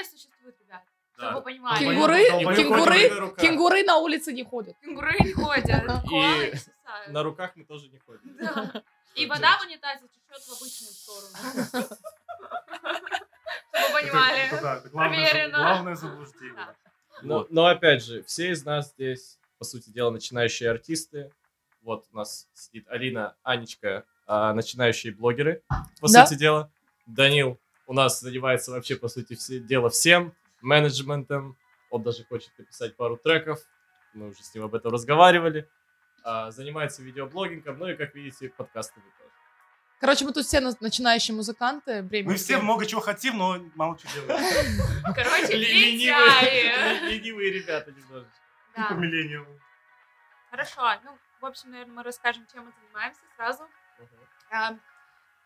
реально существуют, ребят. Чтобы вы понимали. Кенгуры, кенгуры, кенгуры на улице не ходят. Кенгуры не ходят, И. На руках мы тоже не ходим. Да. И вода в унитазе течет в обычную сторону. Чтобы вы понимали. Да, Проверено. главное заблуждение. Да. Но, но опять же, все из нас здесь, по сути дела, начинающие артисты. Вот у нас сидит Алина, Анечка, а, начинающие блогеры, по Да. сути дела. Данил у нас занимается вообще, по сути все, дела всем, менеджментом. Он даже хочет написать пару треков. Мы уже с ним об этом разговаривали. А, занимается видеоблогингом, ну и, как видите, подкастами тоже. Короче, мы тут все на- начинающие музыканты. Время Мы все много чего хотим, но мало чего делаем. Короче, Ленивые, ребята немножечко. Да. Типа миллениум. Хорошо. Ну, в общем, наверное, мы расскажем, чем мы занимаемся сразу.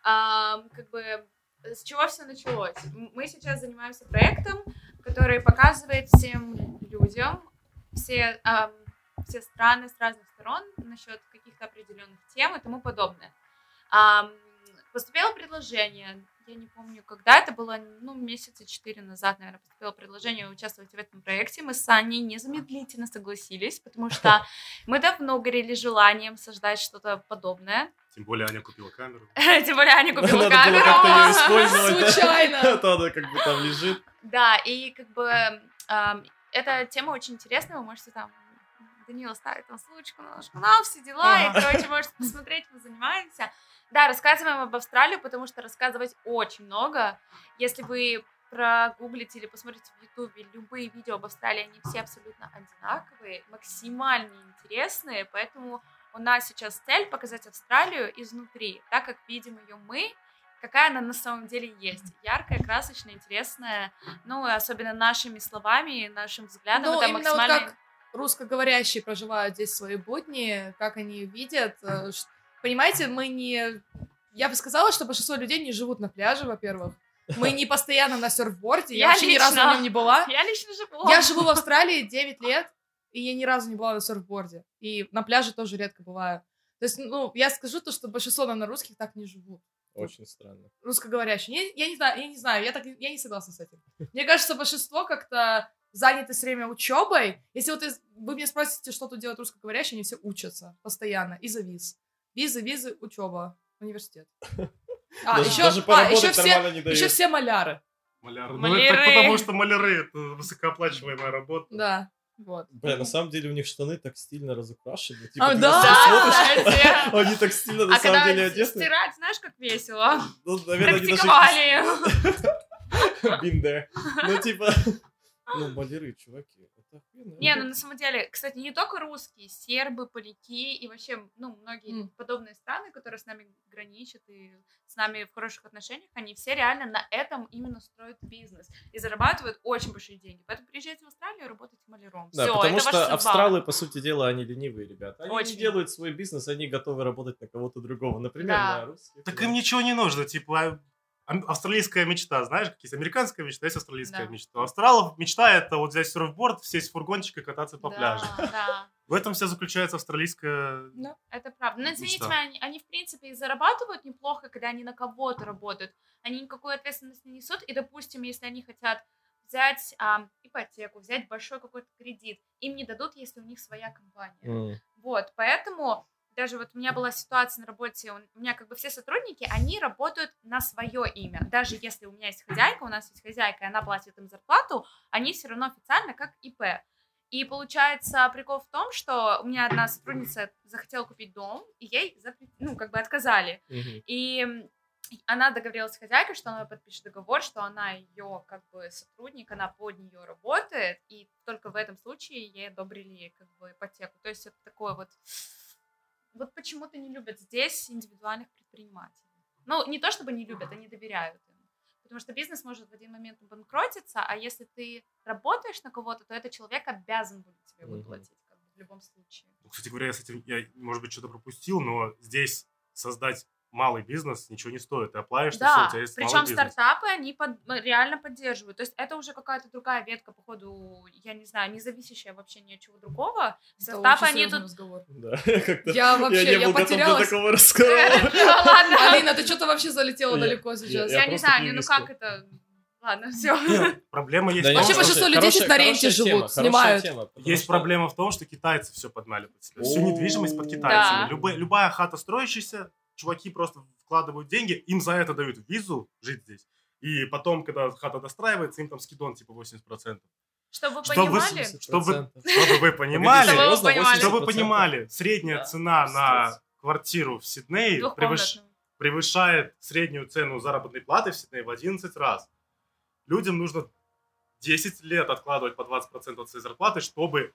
Как бы с чего все началось? Мы сейчас занимаемся проектом, который показывает всем людям все, ам, все страны с разных сторон насчет каких-то определенных тем и тому подобное. Ам, поступило предложение, я не помню, когда это было, ну, месяца четыре назад, наверное, поступило предложение участвовать в этом проекте. Мы с Аней незамедлительно согласились, потому что мы давно горели желанием создать что-то подобное. Тем более Аня купила камеру. Тем более Аня купила Надо было камеру. как-то ее использовать. Случайно. То она как бы там лежит. Да, и как бы ам, эта тема очень интересная, вы можете там Данила ставит там ссылочку на наш канал, все дела, и, короче, можете посмотреть, мы занимаемся. Да, рассказываем об Австралии, потому что рассказывать очень много. Если вы прогуглите или посмотрите в Ютубе любые видео об Австралии, они все абсолютно одинаковые, максимально интересные, поэтому у нас сейчас цель показать Австралию изнутри, так как видим ее мы, какая она на самом деле есть. Яркая, красочная, интересная, ну, особенно нашими словами, нашим взглядом. Ну, это именно вот максимально... как русскоговорящие проживают здесь свои будни, как они видят. э, Понимаете, мы не... Я бы сказала, что большинство людей не живут на пляже, во-первых. Мы не постоянно на серфборде, я, Я вообще ни разу лично. на нем не была. Я лично живу. Я живу в Австралии 9 лет, и я ни разу не была на серфборде. И на пляже тоже редко бываю. То есть, ну, я скажу то, что большинство, наверное, русских так не живут. Очень странно. русскоговорящие. Я, я не знаю, я не знаю, я так я не согласна с этим. Мне кажется, большинство как-то заняты все время учебой. Если вот из- вы меня спросите, что тут делают русскоговорящие, они все учатся постоянно из-за виз. Визы, визы, учеба, университет. А, даже, еще, даже а, еще все, не дают. еще все маляры. Маляры. Ну, Маляры. это так потому что маляры это высокооплачиваемая работа. Да, вот. Бля, на самом деле у них штаны так стильно разукрашены. Типа, А, да, они так стильно на А самом когда деле одеты. стирать, знаешь, как весело. Ну, наверное, Практиковали. there. Ну, типа, ну, маляры, чуваки. это охуенно. Не, ну на самом деле, кстати, не только русские, сербы, поляки и вообще, ну, многие М. подобные страны, которые с нами граничат и с нами в хороших отношениях, они все реально на этом именно строят бизнес и зарабатывают очень большие деньги. Поэтому приезжайте в Австралию и работайте маляром. Да, Всё, потому что австралы, по сути дела, они ленивые ребята. Они Очень. не делают свой бизнес, они готовы работать на кого-то другого. Например, Да. на русских. Так им ничего не нужно, типа австралийская мечта, знаешь, как есть американская мечта, есть австралийская Да. мечта. У австралов мечта это вот взять серфборд, сесть в фургончик и кататься по Да, пляжу. Да, В этом вся заключается австралийская... это правда. Но извините Мечта. меня, они, они, в принципе, и зарабатывают неплохо, когда они на кого-то работают. Они никакой ответственности не несут. И, допустим, если они хотят взять ам, ипотеку, взять большой какой-то кредит, им не дадут, если у них своя компания. М. Вот, поэтому даже вот у меня была ситуация на работе, у меня как бы все сотрудники, они работают на свое имя. Даже если у меня есть хозяйка, у нас есть хозяйка, и она платит им зарплату, они все равно официально как ИП. И получается, прикол в том, что у меня одна сотрудница захотела купить дом, и ей ну, как бы отказали. И она договорилась с хозяйкой, что она подпишет договор, что она ее как бы сотрудник, она под нее работает, и только в этом случае ей одобрили как бы ипотеку. То есть это такое вот... Вот почему-то не любят здесь индивидуальных предпринимателей. Ну, не то чтобы не любят, они доверяют им. Потому что бизнес может в один момент банкротиться, а если ты работаешь на кого-то, то этот человек обязан будет тебе выплатить как бы, в любом случае. Ну, Кстати говоря, я с этим, я, может быть, что-то пропустил, но здесь создать малый бизнес ничего не стоит. Ты оплавишься, всё, Да, у тебя есть причем стартапы они под- реально поддерживают. То есть это уже какая-то другая ветка, походу, я не знаю, не зависящая вообще ни от чего другого. Стартапы они тут... разговор. Да, как-то Я вообще, не я был готов для потерялась. такого разговора. Ладно. Алина, ты что-то вообще залетела далеко сейчас. я Я не знаю, не, ну как это... Ладно, все. Проблема есть Да в не, том, Вообще большинство людей сейчас на ренте живут, тема, снимают. тема, Есть что- проблема в том, что китайцы все подмяли под себя. Всю недвижимость под китайцами. Да. Любая, любая хата строящаяся, чуваки просто вкладывают деньги, им за это дают визу жить здесь. И потом, когда хата достраивается, им там скидон типа 80%. Чтобы вы Чтобы, понимали, чтобы, 80%. чтобы вы понимали, Чтобы вы понимали. чтобы вы 80%? понимали, средняя цена на квартиру в Сиднее превышает среднюю цену заработной платы в Сиднее в 11 раз. Людям нужно 10 лет откладывать по 20% от своей зарплаты, чтобы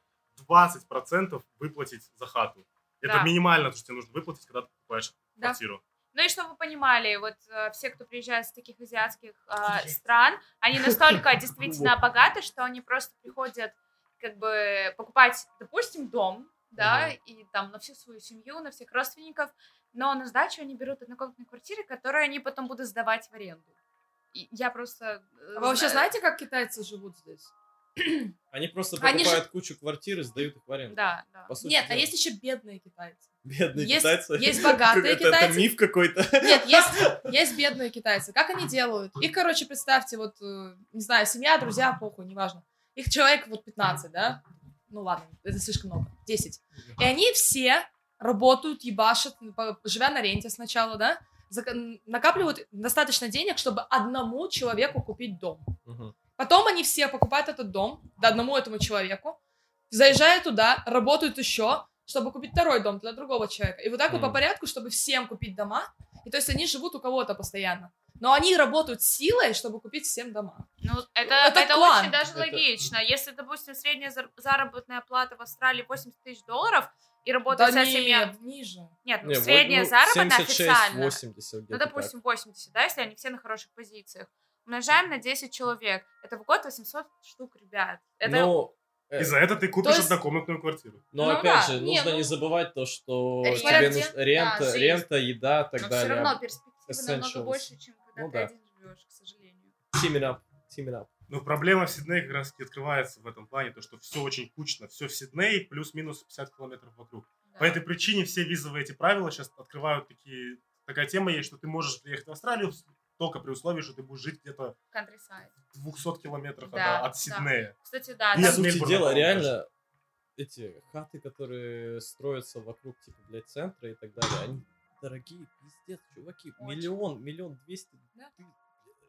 20% выплатить за хату. Это Да. минимально, то, что тебе нужно выплатить, когда ты покупаешь Да. квартиру. Ну и чтобы вы понимали, вот э, все, кто приезжает с таких азиатских э, стран, они настолько действительно богаты, что они просто приходят как бы покупать, допустим, дом, да, и там на всю свою семью, на всех родственников, но на сдачу они берут однокомнатные квартиры, которые они потом будут сдавать в аренду. И я просто... э, А вы вообще знаете, как китайцы живут здесь? Они просто Они покупают кучу квартир и сдают их в аренду. Да, да. По сути Нет, а дела. есть еще бедные китайцы. Бедные есть- китайцы. есть богатые Это- Это китайцы. миф какой-то. Нет, есть, есть бедные китайцы. Как они делают? Их, короче, представьте, вот, э, не знаю, семья, друзья, похуй, неважно. Их человек вот 15, да? Ну ладно, это слишком много. 10. И они все работают, ебашат, живя на ренте сначала, да? Накапливают достаточно денег, чтобы одному человеку купить дом. Мгм. Потом они все покупают этот дом, да, одному этому человеку, заезжают туда, работают еще, чтобы купить второй дом для другого человека. И вот так вот по порядку, чтобы всем купить дома. И то есть они живут у кого-то постоянно. Но они работают силой, чтобы купить всем дома. Ну, это, это это, клан. очень даже Это- логично. Если, допустим, средняя зар- заработная плата в Австралии 80 тысяч долларов, и Да работает вся семья... нет, ниже. Нет, ну, Не, вот, средняя ну, заработная 76, официально. 80 Ну, допустим, 80, да, если они все на хороших позициях. Умножаем на 10 человек. Это в год 800 штук, ребят. Это... Ну, э, И за это ты купишь есть- однокомнатную квартиру. Но Ну опять да, же, не, нужно ну, не забывать то, что Это тебе нужна рента, да, рента, еда, так Но далее. все равно перспективы намного Essentials. больше, чем когда Ну ты да. один живешь, к сожалению. Team it up, team it up. Но проблема в Сиднее как раз таки открывается в этом плане, то, что все очень кучно. Все в Сиднее плюс-минус 50 километров вокруг. Да. По этой причине все визовые эти правила сейчас открывают такие... Такая тема есть, что ты можешь приехать в Австралию только при условии, что ты будешь жить где-то в 200 километрах Да, от, от да. Сиднея. Кстати, да, И По сути Мельбурна, дела, реально, эти хаты, которые строятся вокруг, типа, блядь, центра и так далее, они дорогие, пиздец, чуваки. Очень. Миллион, миллион двести. Да. ты-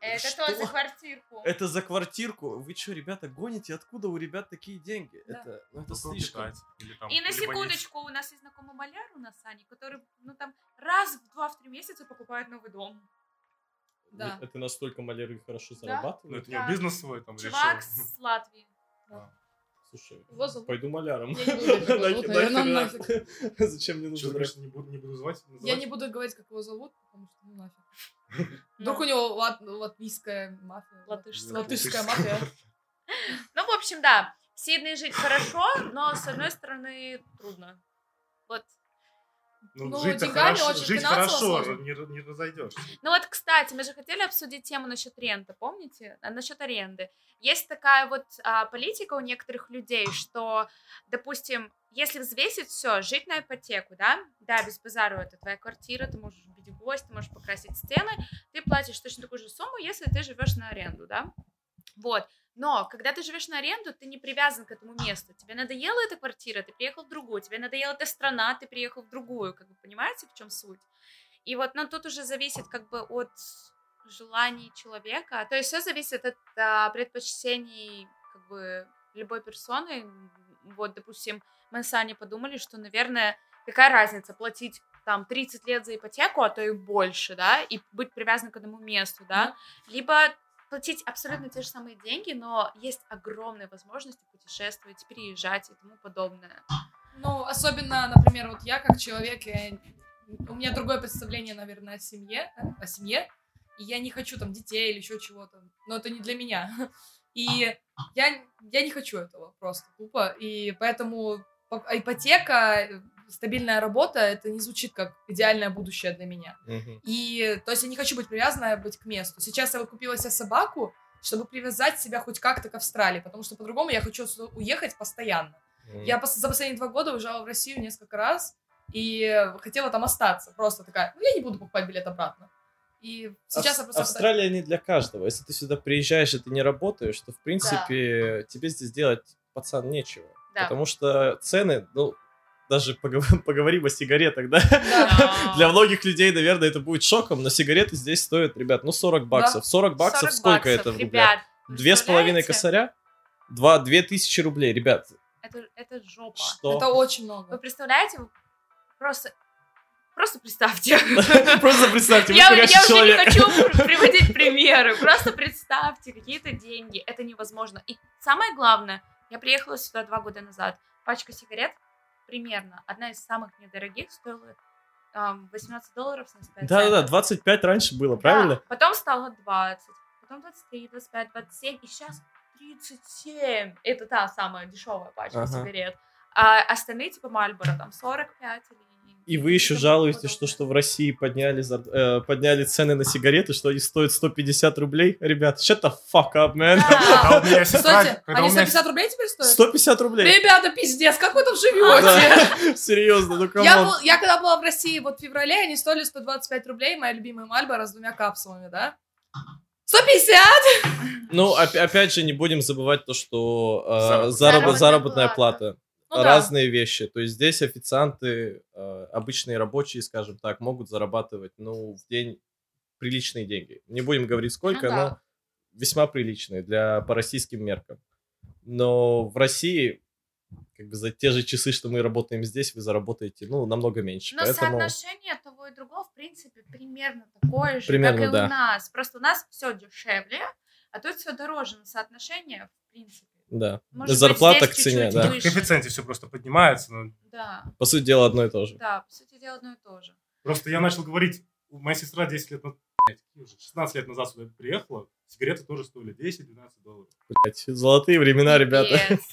это что? тоже за квартирку. Это за квартирку? Вы что, ребята, гоните? Откуда у ребят такие деньги? Да. Это, ну, это слишком. или там И на секундочку, у нас есть знакомый маляр у нас, Аня, который, ну, там, раз в два-три месяца покупает новый дом. Да. Это настолько маляры хорошо Ну, зарабатывают. это у него Да. бизнес свой там Чувак решил. с Латвии. Слушай, Его зовут- пойду маляром. Не Нахер, Зачем мне Что, нужен рэп? конечно, не буду, не буду звать. Я не буду говорить, как его зовут, потому что ну нафиг. Вдруг у него лат- латвийская мафия. Латышская. Латышская мафия. Ну, в общем, да, в Сиднее жить хорошо, но, с одной стороны, трудно. Вот. Ну, Ну, жить-то хорошо, очень жить хорошо, сложно. не, не разойдешь. Ну вот, кстати, мы же хотели обсудить тему насчет ренты, помните? А, Насчет аренды. Есть такая вот а, политика у некоторых людей, что, допустим, если взвесить все, жить на ипотеку, да, да, без базару это твоя квартира, ты можешь бить гвоздь, ты можешь покрасить стены, ты платишь точно такую же сумму, если ты живешь на аренду, да. Вот. Но когда ты живешь на аренду, ты не привязан к этому месту. Тебе надоела эта квартира, ты приехал в другую. Тебе надоела эта страна, ты приехал в другую. Как бы понимаете, в чем суть? И вот, ну, тут уже зависит как бы от желаний человека. То есть все зависит от а, предпочтений как бы любой персоны. Вот, допустим, мы с Аней подумали, что, наверное, какая разница платить там 30 лет за ипотеку, а то и больше, да, и быть привязанным к одному месту, да, либо платить абсолютно те же самые деньги, но есть огромные возможности путешествовать, переезжать и тому подобное. Ну, особенно, например, вот я как человек, я- у меня другое представление, наверное, о семье, э, о семье, и я не хочу там детей или еще чего-то, но это не для меня. И я, я не хочу этого просто тупо, и поэтому по- ипотека, э, стабильная работа, это не звучит как идеальное будущее для меня. Мгм. И, то есть, я не хочу быть привязанной быть к месту. Сейчас я вот купила себе собаку, чтобы привязать себя хоть как-то к Австралии, потому что по-другому я хочу уехать постоянно. Мгм. Я за последние два года уезжала в Россию несколько раз и хотела там остаться. Просто такая, ну я не буду покупать билет обратно. И сейчас я Ав- просто... Австралия не для каждого. Если ты сюда приезжаешь и ты не работаешь, то, в принципе, тебе здесь делать, пацан, нечего. Да. Потому что цены, ну, даже погов- поговорим о сигаретах, да? Да. Для многих людей, наверное, это будет шоком, но сигареты здесь стоят, ребят, ну 40 баксов. 40 баксов 40 сколько баксов, это в рублях? Ребят, Две с половиной представляете? косаря? Два, две тысячи рублей, ребят. Это, это жопа. Что? Это очень Вы много. представляете? Вы Просто, просто представьте. Просто представьте, Я, уже не хочу пр- приводить примеры. Просто представьте, какие-то деньги. Это невозможно. И самое главное, я приехала сюда два года назад. Пачка сигарет примерно, одна из самых недорогих, стоила ам, 18 долларов 75 Да-да-да, центов. 25 раньше было, Да, правильно? Потом стало 20, потом 23, 25, 27, и сейчас 37. Это та самая дешевая пачка Ага. сигарет. А остальные типа Мальборо там 45 или... И вы еще жалуетесь, что, что в России подняли, зар- э, подняли цены на сигареты, что они стоят 150 рублей. Ребят, shut the fuck up, man. Да. Когда у меня сестра... Кстати, когда у они меня 150 рублей теперь стоят? 150 рублей. Ребята, пиздец, как вы там живете? Да, Серьезно, ну был, я когда была в России, вот в феврале, они стоили 125 рублей, моя любимая Мальборо с двумя капсулами, да? 150! Ну, оп- опять же, не будем забывать то, что э, Заработная зараб- плата. заработная плата. Ну да. Разные вещи. То есть здесь официанты, э, обычные рабочие, скажем так, могут зарабатывать, ну, в день приличные деньги. Не будем говорить сколько, Ну да. но весьма приличные для по российским меркам. Но в России, как бы за те же часы, что мы работаем здесь, вы заработаете, ну, намного меньше. Но Поэтому... соотношение того и другого, в принципе, примерно такое же, Примерно, как и да. у нас. Просто у нас все дешевле, а тут все дороже. Но соотношение, в принципе, Да. может Зарплата к цене, да. В коэффициенте все просто поднимается. но Да, По сути дела, одно и то же. да, по сути дела, одно и то же. Просто я начал говорить, моя сестра 10 лет назад, какие уже, 16 лет назад сюда приехала, сигареты тоже стоили 10-12 долларов. Блять, золотые времена, ребята. Пипец.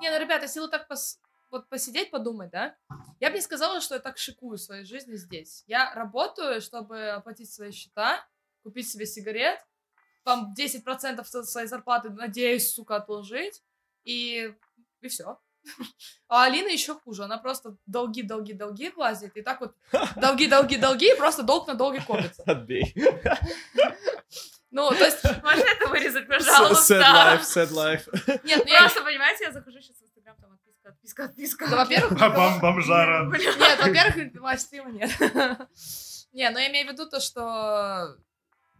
Не, ну, ребята, если вот так пос- вот посидеть, подумать, да, я бы не сказала, что я так шикую своей жизни здесь. Я работаю, чтобы оплатить свои счета, купить себе сигарет, там 10% со- своей зарплаты, надеюсь, сука, отложить, и, и все. А Алина еще хуже, она просто долги, долги, долги влазит, и так вот долги, долги, долги, и просто долг на долги копится. Отбей. Ну, то есть, Можно это вырезать, Sad пожалуйста? life, sad life. нет, ну я... Просто, понимаете, я захожу сейчас отписка, отписка. Да, во-первых, А бом- бомжара. Нет, во-первых, лайвстрима нет. Не, но я имею в виду то, что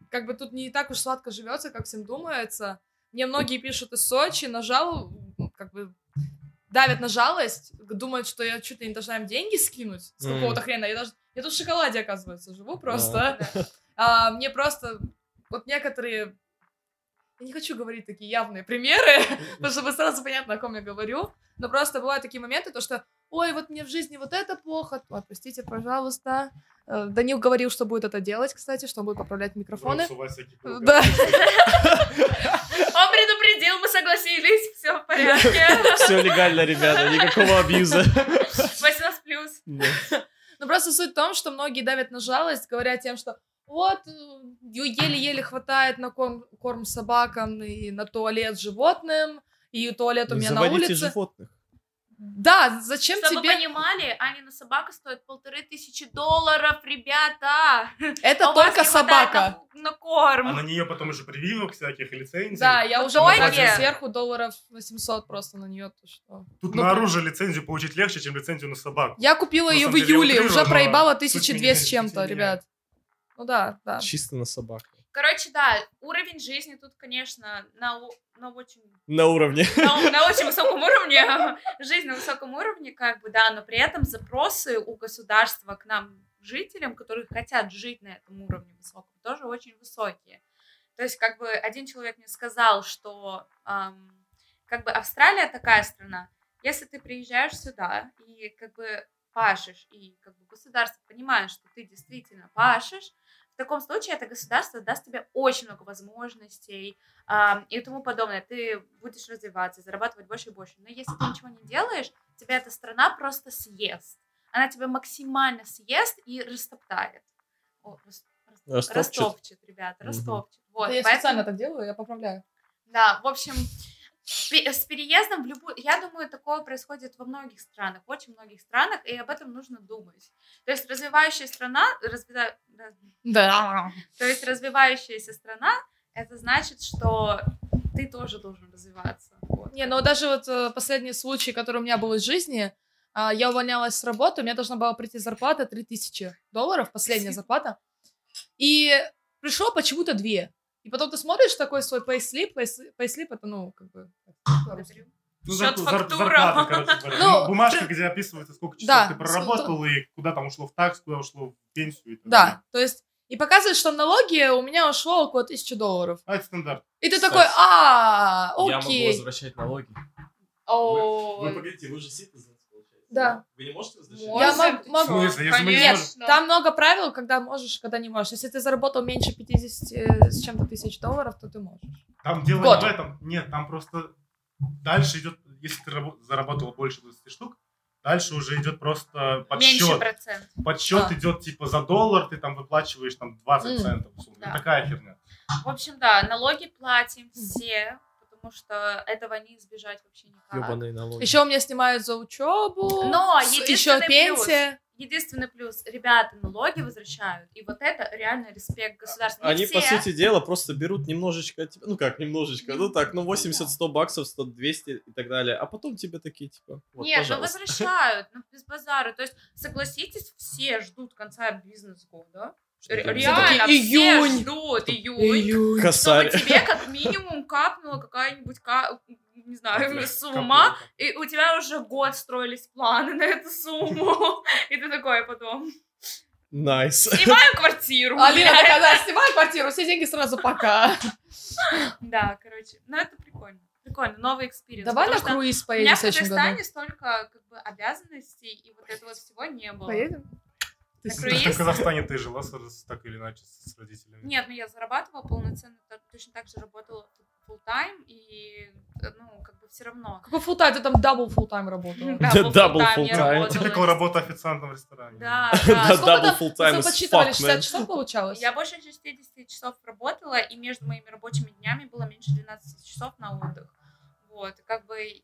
как бы тут не так уж сладко живется, как всем думается. Мне многие пишут из Сочи, нажал, как бы давят на жалость, думают, что я чуть ли не должна им деньги скинуть с какого-то хрена. Я, даже, я тут в шоколаде, оказывается, живу просто. А, мне просто вот некоторые... Я не хочу говорить такие явные примеры, потому что сразу понятно, о ком я говорю. Но просто бывают такие моменты, то что, ой, вот мне в жизни вот это плохо. Ой, простите, пожалуйста. Э, Данил говорил, что будет это делать, кстати, что он будет поправлять микрофоны. Да. Он предупредил, мы согласились, все в порядке. Все легально, ребята, никакого абьюза. 18 плюс. Ну, просто суть в том, что многие давят на жалость, говоря тем, что вот, э, еле-еле хватает на корм, корм собакам и на туалет животным, и туалет у Не меня на улице. животных. Да, зачем Чтобы вы тебе... понимали, Анина собака стоит полторы тысячи долларов, ребята. Это А у вас только собака. На, на корм. А на нее потом уже прививок всяких лицензий. Да, я В уже потратила сверху долларов 800 просто на нее. то что. Тут Ну, на оружие лицензию получить легче, чем лицензию на собаку. Я купила На ее в июле, уже но проебала суть 1200 меня- с чем-то, ребят. Ну да, да. Чисто на собаку. Короче, да, уровень жизни тут, конечно, на, на очень На уровне. на, на очень высоком уровне, жизнь на высоком уровне, как бы, да, но при этом запросы у государства к нам, жителям, которые хотят жить на этом уровне высоком, тоже очень высокие. То есть, как бы, один человек мне сказал, что, ам, как бы, Австралия такая страна, если ты приезжаешь сюда и, как бы, пашешь, и, как бы, государство понимает, что ты действительно пашешь, в таком случае это государство даст тебе очень много возможностей, ам, и тому подобное. Ты будешь развиваться, зарабатывать больше и больше. Но если ты ничего не делаешь, тебя эта страна просто съест. Она тебя максимально съест и растоптает. О, рас- рас- Растопчет. Растопчет, ребята, растопчет. Вот, Это я поэтому- специально так делаю, я поправляю. Да, в общем, с переездом в любую... Я думаю, такое происходит во многих странах, очень многих странах, и об этом нужно думать. То есть развивающая страна, развива- да, то есть развивающаяся страна, это значит, что ты тоже должен развиваться. Вот. Не, ну даже вот э, последний случай, который у меня был из жизни, а, я увольнялась с работы, у меня должна была прийти зарплата 3000 долларов, последняя зарплата, и пришло почему-то две. И потом ты смотришь такой свой payslip, payslip, payslip это, ну, как бы... Ну, Счет, зар- зар- фактура. зарплата, короче говоря. Ну, Ну, бумажка, где описывается, сколько часов Да, ты проработал и куда там ушло в такс, куда ушло в пенсию. И так далее. Да, то есть... И показывает, что в налоги у меня ушло около 1000 долларов. А, это стандарт. И ты Кстати, такой, а, Я могу окей. возвращать налоги. О, Вы, вы погодите, вы же получается? Да. Вы не можете возвращать? Я мог- могу. В смысле? Если мы не Конечно. Там много правил, когда можешь, когда не можешь. Если ты заработал меньше 50 с чем-то тысяч долларов, то ты можешь. Там дело Год. не в этом. Нет, там просто дальше идет, если ты рабо- заработал больше 20 штук, дальше уже идет просто меньше подсчет. процент. Подсчет А. идет типа за доллар, ты там выплачиваешь там 20 М. центов. Да. Такая херня. В общем, да, налоги платим все, потому что этого не избежать вообще никак. Ёбаные налоги. Еще у меня снимают за учебу. Но еще пенсия. Единственный плюс, ребята налоги возвращают, и вот это реально респект государству. Не Они, все. по сути дела, просто берут немножечко, типа, ну как немножечко, ну так, ну 80-100 баксов, 100-200 и так далее, а потом тебе такие, типа, вот, Нет, ну пожалуйста. возвращают, ну без базара. То есть, согласитесь, все ждут конца бизнес-года. Реально, июнь. все ждут июнь. Июнь. Чтобы Косарь. тебе как минимум капнула какая-нибудь, ка- не знаю, Капля, сумма, капля. и у тебя уже год строились планы на эту сумму, и ты такой потом, Nice. снимаю квартиру. Алина блядь. такая, да, снимай квартиру, все деньги сразу пока. Да, короче, ну это прикольно. Прикольно, новый experience. Давай на потому что круиз У меня поедем в в следующем Казахстане году. столько как бы обязанностей, и вот этого всего не было. Поедем? Круиз? в Казахстане ты жила так или иначе с родителями? Нет, ну я зарабатывала полноценно, точно так же работала full time и, э, ну, как бы все равно. Какой full-time? Ты там double работала. Full double full-time я full-time. работала. Typical работа официантом в ресторане. Да, Да, да. Сколько double там- full time as подсчитывали, fuck, 60 man. часов получалось? Я больше 60 часов работала, и между моими рабочими днями было меньше 12 часов на отдых. Вот, и как бы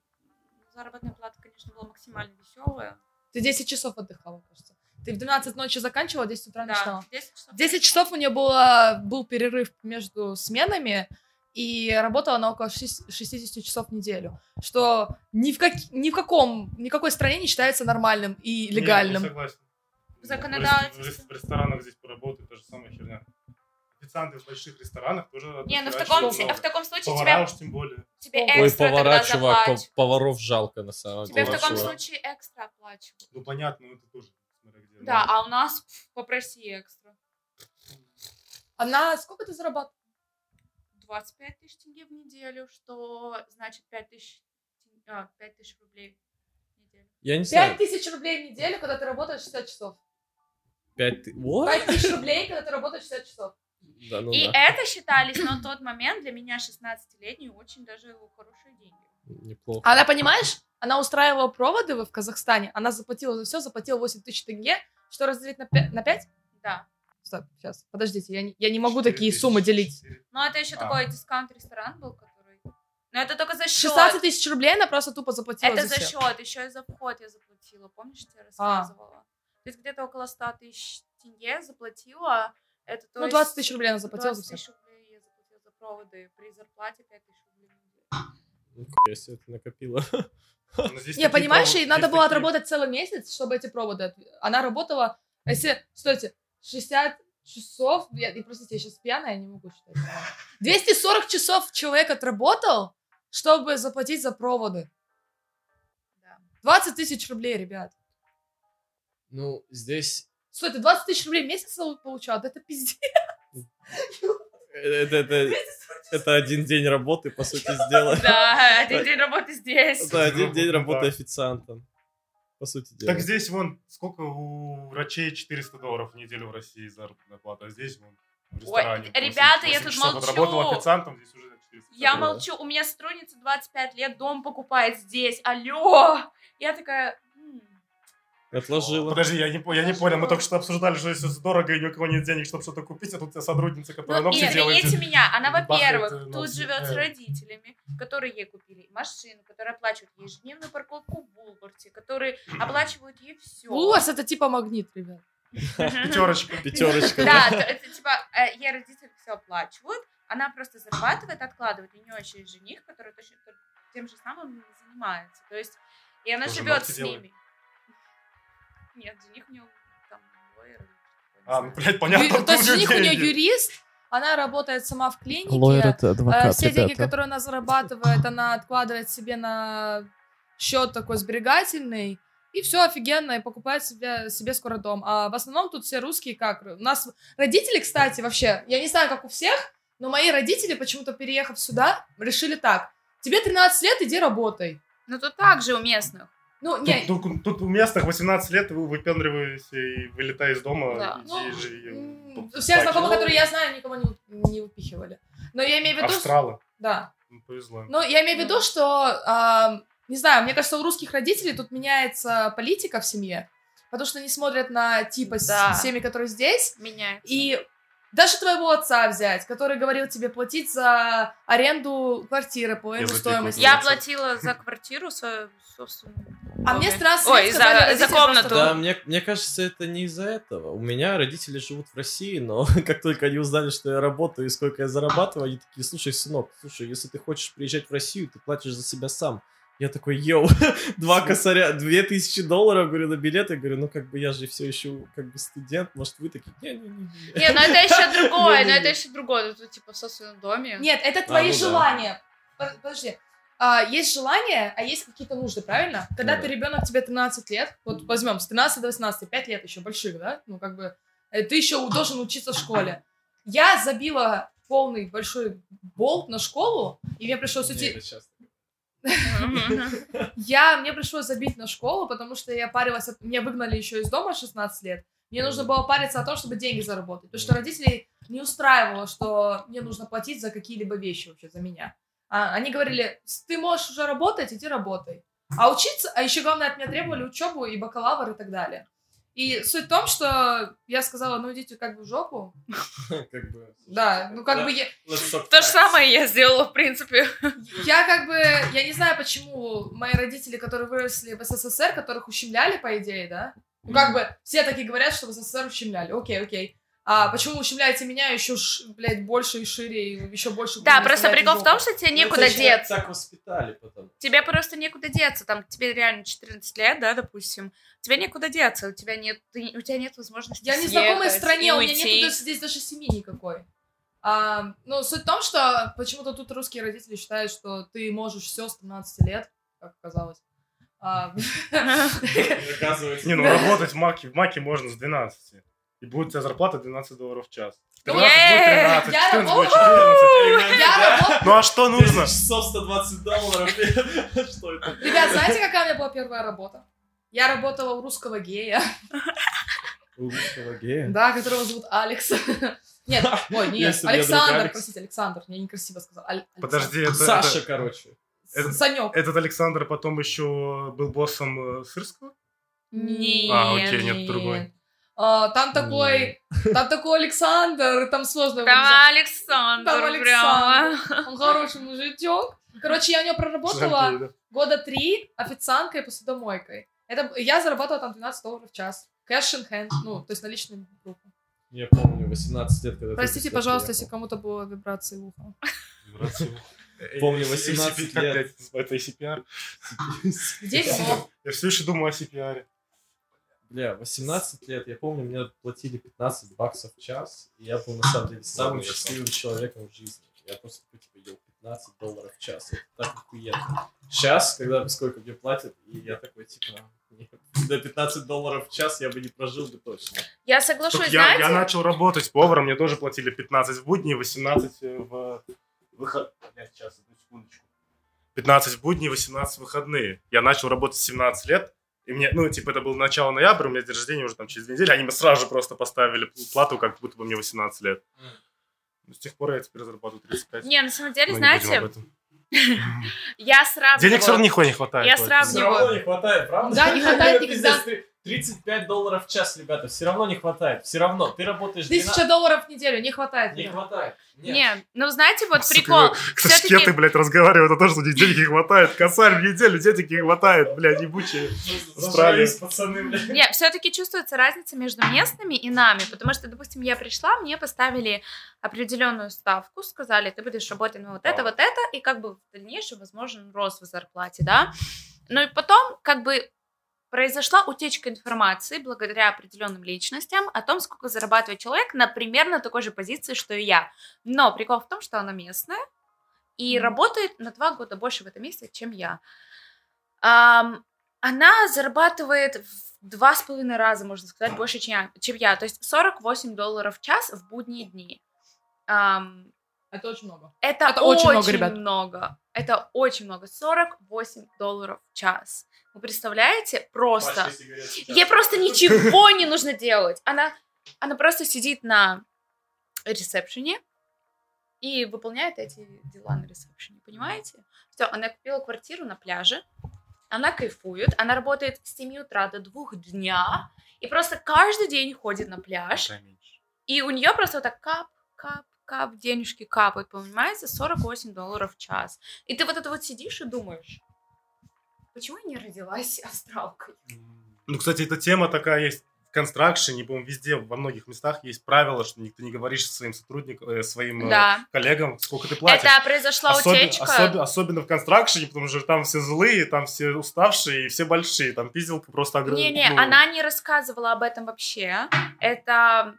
заработная плата, конечно, была максимально веселая. Ты 10 часов отдыхала, кажется. Ты в 12 ночи заканчивала, в 10 утра начинала. Да, 10 часов. 10 часов у нее было, был перерыв между сменами, и работала она около шесть- 60 часов в неделю, что ни в, как, ни в каком, никакой стране не считается нормальным и легальным. Не, согласен. В законодательстве. В, рес- в ресторанах здесь поработать, та же самая херня. Официанты в больших ресторанах тоже Не, ну в таком, очень а в таком случае Повара тебя, уж тем более. тебе Ой, Ой, экстра повара, тогда чувак, заплачут. пов- поваров жалко на самом Тебе в деле. таком чувак. случае экстра оплачивают. Ну понятно, но это тоже. смотря где. Да, Ну, а у нас попроси экстра. Она, сколько ты зарабатывала? 25 тысяч тенге в неделю, что значит 5 тысяч, а, 5 тысяч рублей в неделю. Я не знаю. 5 тысяч рублей в неделю, когда ты работаешь 60 часов. Пять ты... What? 5 тысяч рублей, когда ты работаешь 60 часов. Да, ну И да. это считались на тот момент для меня 16-летней очень даже хорошие деньги. Неплохо. Она, понимаешь, она устраивала проводы в Казахстане, она заплатила за все, заплатила 8 тысяч тенге, что разделить на 5? На 5? Да. Стоп, сейчас, подождите, я не, я не могу четыре такие тысячи, суммы делить. четыре. Но это еще А. такой дискаунт-ресторан был, который... Но это только за счет. 16 тысяч рублей она просто тупо заплатила Это за за счет, еще и за вход я заплатила, помнишь, я тебе рассказывала? То есть где-то около 100 тысяч тенге заплатила. Это то Ну, есть 20 тысяч рублей она заплатила за 20 все. тысяч рублей я заплатила за проводы при зарплате 5 тысяч рублей в неделю. Нихуя себе ты накопила. Здесь Не, понимаешь, ей надо было отработать целый месяц, чтобы эти проводы... Она работала... Если, стойте, 60 часов... Я, и, простите, я сейчас пьяная, я не могу считать. 240 часов человек отработал, чтобы заплатить за проводы. Да. 20 тысяч рублей, ребят. Ну, здесь... Стой, ты 20 тысяч рублей в месяц получал? Да это пиздец. Это, это, это один день работы, по сути дела. Да, один день работы здесь. Это один день работы да. официантом. По сути дела. Так здесь вон, сколько у врачей 400 долларов в неделю в России заработная плата, а здесь вон в ресторане. Ой, ребята, я 8 тут часов молчу. отработал официантом, здесь уже 400. Я молчу, у меня сотрудница 25 лет, дом покупает здесь, алло! Я такая, «М, Отложила. Подожди, я не, я не понял, мы только что обсуждали, что если дорого и ни у кого нет денег, чтобы что-то купить, а тут у тебя сотрудница, которая Ну, ногти нет, делает. извините меня, она, бахает, во-первых, э, тут ногти. живет с Э. родителями, которые ей купили машину, которые оплачивают ежедневную парковку в Булворте, которые оплачивают ей все. Вулварс это типа магнит, ребят. Пятерочка. Пятерочка. Да, то это типа, э, ей родители все оплачивают, она просто зарабатывает, откладывает. У нее еще есть жених, который точно тем же самым занимается. То есть, и она живет с ними. Нет, жених у нее там лоер. А, ну, блядь, понятно, Ю- То есть жених у нее деньги. юрист, она работает сама в клинике. Лойер это Э, адвокат, Все деньги, ребята. которые она зарабатывает, она откладывает себе на счет такой сберегательный. И все офигенно, и покупает себе, себе скоро дом. А в основном тут все русские как? У нас родители, кстати, вообще, я не знаю, как у всех, но мои родители, почему-то переехав сюда, решили так. Тебе 13 лет, иди работай. Ну, тут так же у местных. Ну, не, Тут, тут- тут у местных 18 лет вы выпендриваетесь и вылетая из дома, Да. иди Ну, живи. м, тут все знакомые, которые я знаю, никого не, не выпихивали. Но я имею в виду... Австралы. Да. Ну, повезло. Ну, я имею в виду, что, а, не знаю, мне кажется, у русских родителей тут меняется политика в семье, потому что они смотрят на типа с- Да. семьи, которые здесь, Меняется. и даже твоего отца взять, который говорил тебе платить за аренду квартиры по за стоимости. Я платила за квартиру, со- собственно. А мне Ой. с 13 Ой, за- за комнату. просто, Да, мне, мне кажется, это не из-за этого. У меня родители живут в России, но как только они узнали, что я работаю и сколько я зарабатываю, они такие, слушай, сынок, слушай, если ты хочешь приезжать в Россию, ты платишь за себя сам. Я такой, йоу, два косаря, две тысячи долларов, говорю, на билеты, говорю, ну как бы я же все еще как бы студент, может вы такие, не-не-не. Не, ну это еще другое, но это еще другое. Тут типа в собственном доме. Нет, это твои ну желания. Под- Подожди. А, есть желания, а есть какие-то нужды, правильно? Когда Ну ты ребенок, тебе 13 лет, вот возьмем с 13 до 18, 5 лет еще больших, да? Ну, как бы, э, ты еще должен учиться в школе. Я забила полный большой болт на школу, и мне пришлось Не, уйти... Я, мне пришлось забить на школу, потому что я парилась, меня выгнали еще из дома в 16 лет. Мне нужно было париться о том, чтобы деньги заработать. Потому что родителей не устраивало, что мне нужно платить за какие-либо вещи вообще, за меня. А, они говорили, «С- ты можешь уже работать, иди работай. А учиться, а еще главное, от меня требовали учебу и бакалавр и так далее. И суть в том, что я сказала, ну идите как бы в жопу. Как бы... Да, ну как бы я, То же самое я сделала, в принципе. Я как бы, я не знаю, почему мои родители, которые выросли в СССР, которых ущемляли, по идее, да? Ну, как бы, все такие говорят, что в СССР ущемляли. Окей, окей. А почему ущемляете меня еще, блядь, больше и шире, и еще больше... Да, просто прикол в том, что тебе Ну, некуда это еще деться. Так воспитали потом. Тебе просто некуда деться. Там тебе реально 14 лет, да, допустим. Тебе некуда деться. У тебя нет, ты- у тебя нет возможности Я в незнакомой съехать стране, у меня нет даже, здесь даже семьи никакой. А, ну, суть в том, что почему-то тут русские родители считают, что ты можешь все с 13 лет, как оказалось. А. Не, ну работать в Маке, в Маке можно с 12. И будет у тебя зарплата 12 долларов в час. 13 будет Е-е-е! 13, Я 14 будет работаю! 14. Я работаю... Ну а что нужно? 10 часов 120 долларов. Что это? Ребят, знаете, какая у меня была первая работа? Я работала у русского гея. У русского гея. Да, которого зовут Алекс. Нет, ой, нет, Александр, Алекс. простите, Александр, я некрасиво сказал. Аль- Подожди, это, Саша, это- короче. это- Санек. этот Александр потом еще был боссом э, Сырского? Нет. А, окей, нет, другой. А, там такой, там такой Александр, там сложно Там. Александр, Там прямо. Александр. Он хороший мужичок. Короче, я у него проработала года три официанткой и посудомойкой. Это, я зарабатывала там 12 долларов в час. Cash in hand, ну, то есть наличные группы. Я помню, 18 лет, когда Простите, пожалуйста, приехал. если кому-то было вибрации в ухо. Помню, Э, 18 ACP, как, лет. Это ACPR. Где? Я все еще думаю о CPR. Бля, 18 лет, я помню, мне платили 15 баксов в час, и я был на самом деле самым Ладно, счастливым человеком в жизни. Я просто такой, типа, ел 15 долларов в час. Это так охуенно. Сейчас, когда сколько мне платят, и я такой, типа, нет, до 15 долларов в час я бы не прожил бы точно. Я соглашусь, я, знаете? я начал работать поваром, мне тоже платили 15 в будни, 18 в выход... Блядь, сейчас, одну секундочку. 15 в будни, 18 в выходные. Я начал работать в 17 лет, и мне, ну, типа, это было начало ноября, у меня день рождения уже там через две недели, они мне сразу же просто поставили плату, как будто бы мне 18 лет. Мгм. Ну, С тех пор я теперь зарабатываю 35. Не, на самом деле, Но об знаете, я сравниваю. Денег все равно нихуя не хватает. Я сравниваю. Все равно не хватает, правда? Да, не хватает никогда. Ты- 35 долларов в час, ребята, все равно не хватает. Все равно. Ты работаешь 12 Тысяча долларов в неделю не хватает. Не Лена. хватает. Нет. Не, ну знаете, вот Сука, прикол. Кто Всё-таки- шкеты, блядь, разговаривают о том, что у них денег не хватает. Косарь в неделю, денег не хватает, блядь, ебучие. Зажрались, пацаны, блядь. Не, все-таки чувствуется разница между местными и нами, потому что, допустим, я пришла, мне поставили определенную ставку, сказали, ты будешь работать на вот это, вот это, и как бы в дальнейшем возможен рост в зарплате, да. Ну и потом, как бы, произошла утечка информации благодаря определенным личностям о том, сколько зарабатывает человек на примерно такой же позиции, что и я. Но прикол в том, что она местная и Мгм. работает на два года больше в этом месяце, чем я. Ам, она зарабатывает в два с половиной раза, можно сказать, больше, чем я, чем я. То есть 48 долларов в час в будние дни. Ам, Это очень много. это, Это очень, очень много, ребят. много. Это очень много. 48 долларов в час. Вы представляете? Просто. Ей просто ничего не нужно делать. Она, она просто сидит на ресепшене и выполняет эти дела на ресепшене, понимаете? Все, она купила квартиру на пляже, она кайфует, она работает с 7 утра до 2 дня, и просто каждый день ходит на пляж, и у нее просто вот так кап, кап, кап, денежки капают, понимаете? 48 долларов в час. И ты вот это вот сидишь и думаешь, почему я не родилась астралкой? Ну, кстати, эта тема такая есть в констракшене, по-моему, везде, во многих местах есть правило, что никто не говоришь своим сотрудникам, э, своим э, Да. коллегам, сколько ты платишь. Это произошла Особен- утечка. особ- особенно в констракшене, потому что там все злые, там все уставшие и все большие. Там пизделка просто огромная. Не-не, ну, она не рассказывала об этом вообще. Это,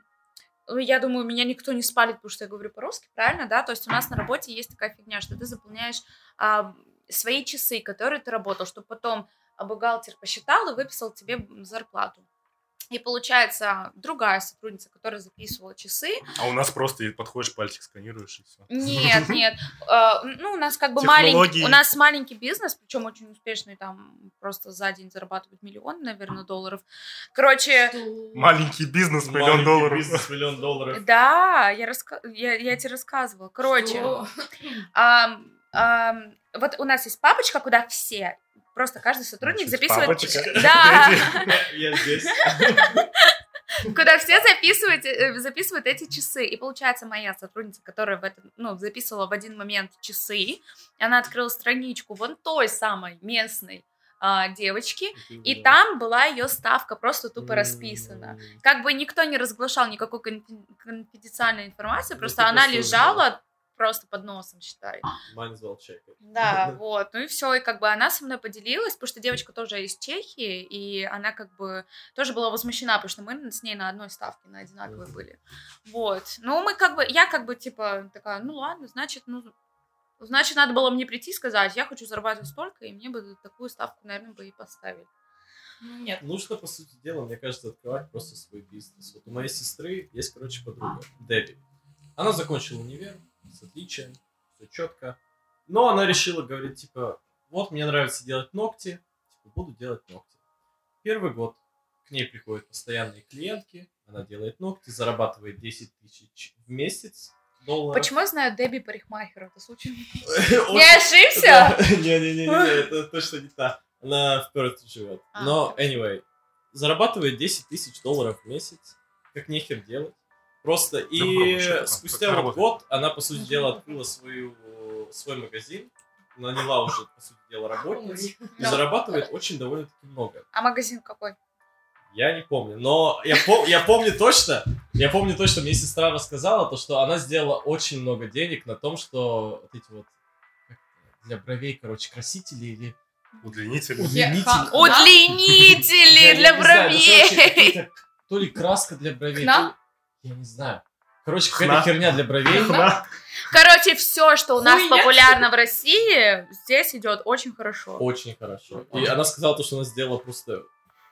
я думаю, меня никто не спалит, потому что я говорю по-русски, правильно, да? То есть у нас на работе есть такая фигня, что ты заполняешь а, свои часы, которые ты работал, чтобы потом а, бухгалтер посчитал и выписал тебе зарплату. И получается, другая сотрудница, которая записывала часы, А у нас просто подходишь, пальчик сканируешь и все. Нет, нет. Э, Ну, у нас как бы маленький, у нас маленький бизнес, причем очень успешный, там просто за день зарабатывают миллион, наверное, долларов. Короче, Маленький бизнес, миллион Маленький долларов. бизнес, миллион долларов. да, я, раска... я, я тебе рассказывала. Короче, вот у нас есть папочка, куда все, просто каждый сотрудник Значит, записывает... папочка. Да, Я здесь. куда все записывают, э, записывают эти часы. И получается, моя сотрудница, которая в этом, ну, записывала в один момент часы, она открыла страничку вон той самой местной а, девочки, и там была ее ставка просто тупо расписана. Как бы никто не разглашал никакой конфи- конфиденциальной информации, просто она лежала просто под носом, считай. Майн звал чека. Да, вот. Ну и все, и как бы она со мной поделилась, потому что девочка тоже из Чехии, и она как бы тоже была возмущена, потому что мы с ней на одной ставке, на одинаковой Мгм. были. Вот. Ну, мы как бы, я как бы типа такая, ну ладно, значит, ну, значит, надо было мне прийти и сказать, я хочу зарабатывать столько, и мне бы такую ставку, наверное, бы и поставили. Ну, Нет. Нужно, по сути дела, мне кажется, открывать просто свой бизнес. Вот у моей сестры есть, короче, подруга, Дебби. Она закончила универ с отличием, все четко. Но она решила говорить, типа, вот мне нравится делать ногти, типа, буду делать ногти. Первый год к ней приходят постоянные клиентки, она делает ногти, зарабатывает 10 тысяч в месяц долларов. Почему я знаю Дебби парикмахера? Это? Очень- Не ошибся? Не-не-не, это точно не та. Она в Перте живет. А, Но, anyway, зарабатывает 10 тысяч долларов в месяц. Как нехер делать. Просто. И вообще, спустя вот год она, по сути дела, открыла свою, свой магазин. Наняла уже, по сути дела, работниц. И зарабатывает очень довольно-таки много. А магазин какой? Я не помню, но я, пом- я помню точно, я помню точно, мне сестра рассказала, то, что она сделала очень много денег на том, что вот эти вот для бровей, короче, красители или удлинители. Удлинители Я- я для ну, короче, бровей! То ли краска для бровей, Я не знаю. Короче, какая-то Хна. херня для бровей. На. Короче, все, что у нас Хуйня. популярно в России, здесь идет очень хорошо. Очень хорошо. И она сказала то, что она сделала просто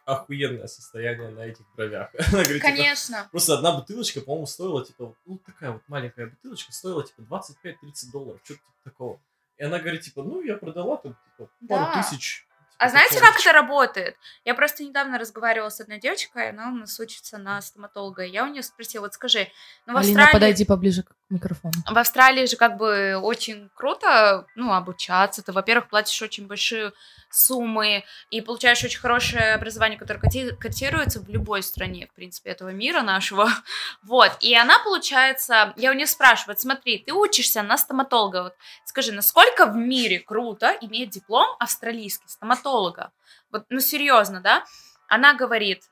охуенное состояние на этих бровях. Она говорит, типа, Конечно. Просто одна бутылочка, по-моему, стоила, типа, ну, такая вот маленькая бутылочка, стоила, типа, 25-30 долларов, что-то типа такого. И она говорит, типа, ну, я продала там, типа, пару Да. тысяч. А знаете, как это работает? Я просто недавно разговаривала с одной девочкой, она у нас учится на стоматолога. Я у нее спросила, вот скажи, ну в Алина, Австралии... подойди поближе к Микрофон. В Австралии же как бы очень круто, ну, обучаться. Ты, во-первых, платишь очень большие суммы и получаешь очень хорошее образование, которое коти- котируется в любой стране, в принципе, этого мира нашего. Вот. И она, получается, я у нее спрашиваю, смотри, ты учишься на стоматолога, вот скажи, насколько в мире круто иметь диплом австралийский стоматолога? Вот, ну, серьезно, да? Она говорит,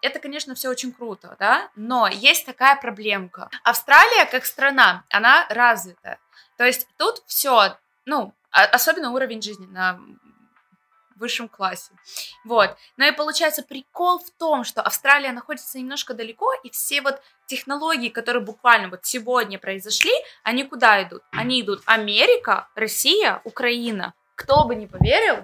это, конечно, все очень круто, да, но есть такая проблемка. Австралия как страна, она развита. То есть тут все, ну, особенно уровень жизни на высшем классе. Вот. Но и получается прикол в том, что Австралия находится немножко далеко, и все вот технологии, которые буквально вот сегодня произошли, они куда идут? Они идут Америка, Россия, Украина. Кто бы не поверил,